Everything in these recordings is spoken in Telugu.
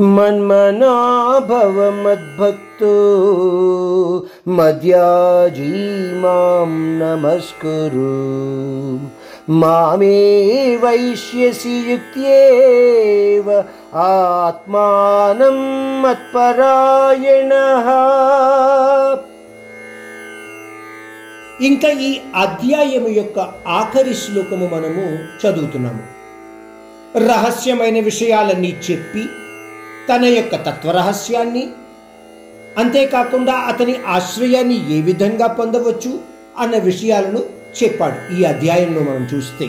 మన్మనాభవ మద్భక్తో మద్యాజీ మాం నమస్కురు మామే వైశ్యసి యుక్త్యేవ ఆత్మానం మత్పరాయణ ఇంకా ఈ అధ్యాయము యొక్క ఆఖరి శ్లోకము మనము చదువుతున్నాము. రహస్యమైన విషయాలన్నీ చెప్పి తన యొక్క తత్వరహస్యాన్ని అంతేకాకుండా అతని ఆశ్రయాన్ని ఏ విధంగా పొందవచ్చు అన్న విషయాలను చెప్పాడు ఈ అధ్యాయంలో మనం చూస్తే.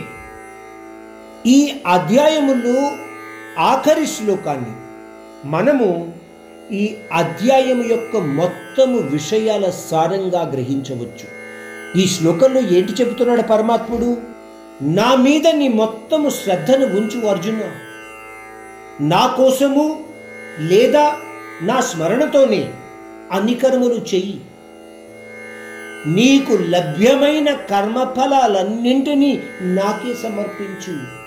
ఈ అధ్యాయములో ఆఖరి శ్లోకాన్ని మనము ఈ అధ్యాయము యొక్క మొత్తము విషయాల సారంగా గ్రహించవచ్చు. ఈ శ్లోకంలో ఏంటి చెబుతున్నాడు పరమాత్ముడు? నా మీద నీ మొత్తము శ్రద్ధను ఉంచు అర్జున. నా కోసము లేదా నా స్మరణతోనే అన్ని కర్మలు చెయ్యి. నీకు లభ్యమైన కర్మఫలాలన్నింటినీ నాకే సమర్పించు.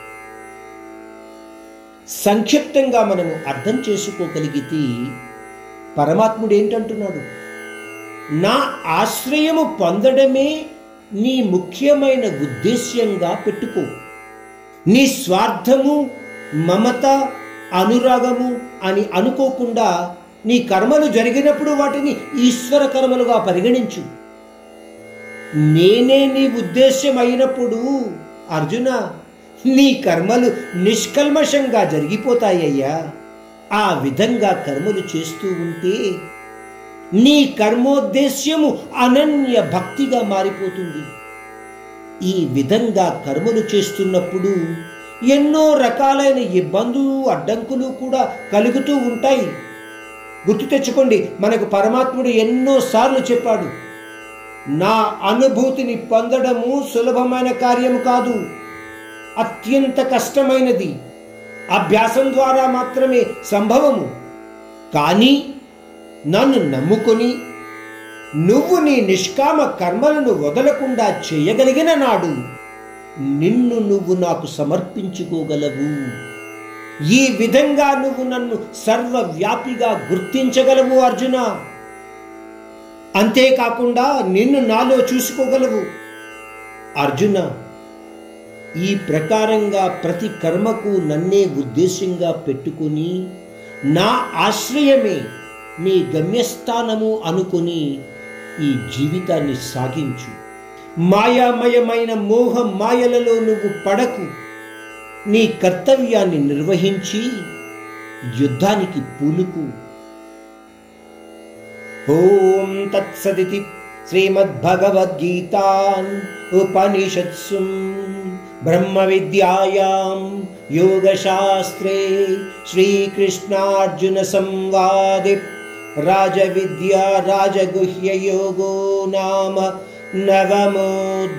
సంక్షిప్తంగా మనము అర్థం చేసుకోగలిగితే పరమాత్ముడు ఏంటంటున్నాడు? నా ఆశ్రయము పొందడమే నీ ముఖ్యమైన ఉద్దేశ్యంగా పెట్టుకో. నీ స్వార్థము మమత అనురాగము అని అనుకోకుండా నీ కర్మలు జరిగినప్పుడు వాటిని ఈశ్వర కర్మలుగా పరిగణించు. నేనే నీ ఉద్దేశ్యం అయినప్పుడు అర్జున నీ కర్మలు నిష్కల్మషంగా జరిగిపోతాయ్యా. ఆ విధంగా కర్మలు చేస్తూ ఉంటే నీ కర్మోద్దేశ్యము అనన్య భక్తిగా మారిపోతుంది. ఈ విధంగా కర్మలు చేస్తున్నప్పుడు ఎన్నో రకాలైన ఇబ్బందులు అడ్డంకులు కూడా కలుగుతూ ఉంటాయి. గుర్తు తెచ్చుకోండి మనకు పరమాత్ముడు ఎన్నోసార్లు చెప్పాడు నా అనుభూతిని పొందడము సులభమైన కార్యం కాదు అత్యంత కష్టమైనది అభ్యాసం ద్వారా మాత్రమే సంభవము. కానీ నన్ను నమ్ముకొని నువ్వు నీ నిష్కామ కర్మలను వదలకుండా చేయగలిగిన నాడు నిన్ను నువ్వు నాకు సమర్పించుకోగలవు. ఈ విధంగా నువ్వు నన్ను సర్వవ్యాపిగా గుర్తించగలవు అర్జున. అంతేకాకుండా నిన్ను నాలో చూసుకోగలవు. అర్జున ఈ ప్రకారంగా ప్రతి కర్మకు నన్నే ఉద్దేశంగా పెట్టుకుని నా ఆశ్రయమే నీ గమ్యస్థానము అనుకుని ఈ జీవితాన్ని సాగించు. మాయామయమైన మోహ మాయలలో నువ్వు పడకు. నీ కర్తవ్యాన్ని నిర్వహించి యుద్ధానికి పూనుకు. ఓం తత్సదితి శ్రీమద్భగవద్గీతాన్ ఉపనిషత్సు బ్రహ్మ విద్యాయాం యోగశాస్త్రే శ్రీకృష్ణార్జున సంవాది రాజవిద్యా రాజగుహ్యయోగో నామ नवमोऽध्यायः।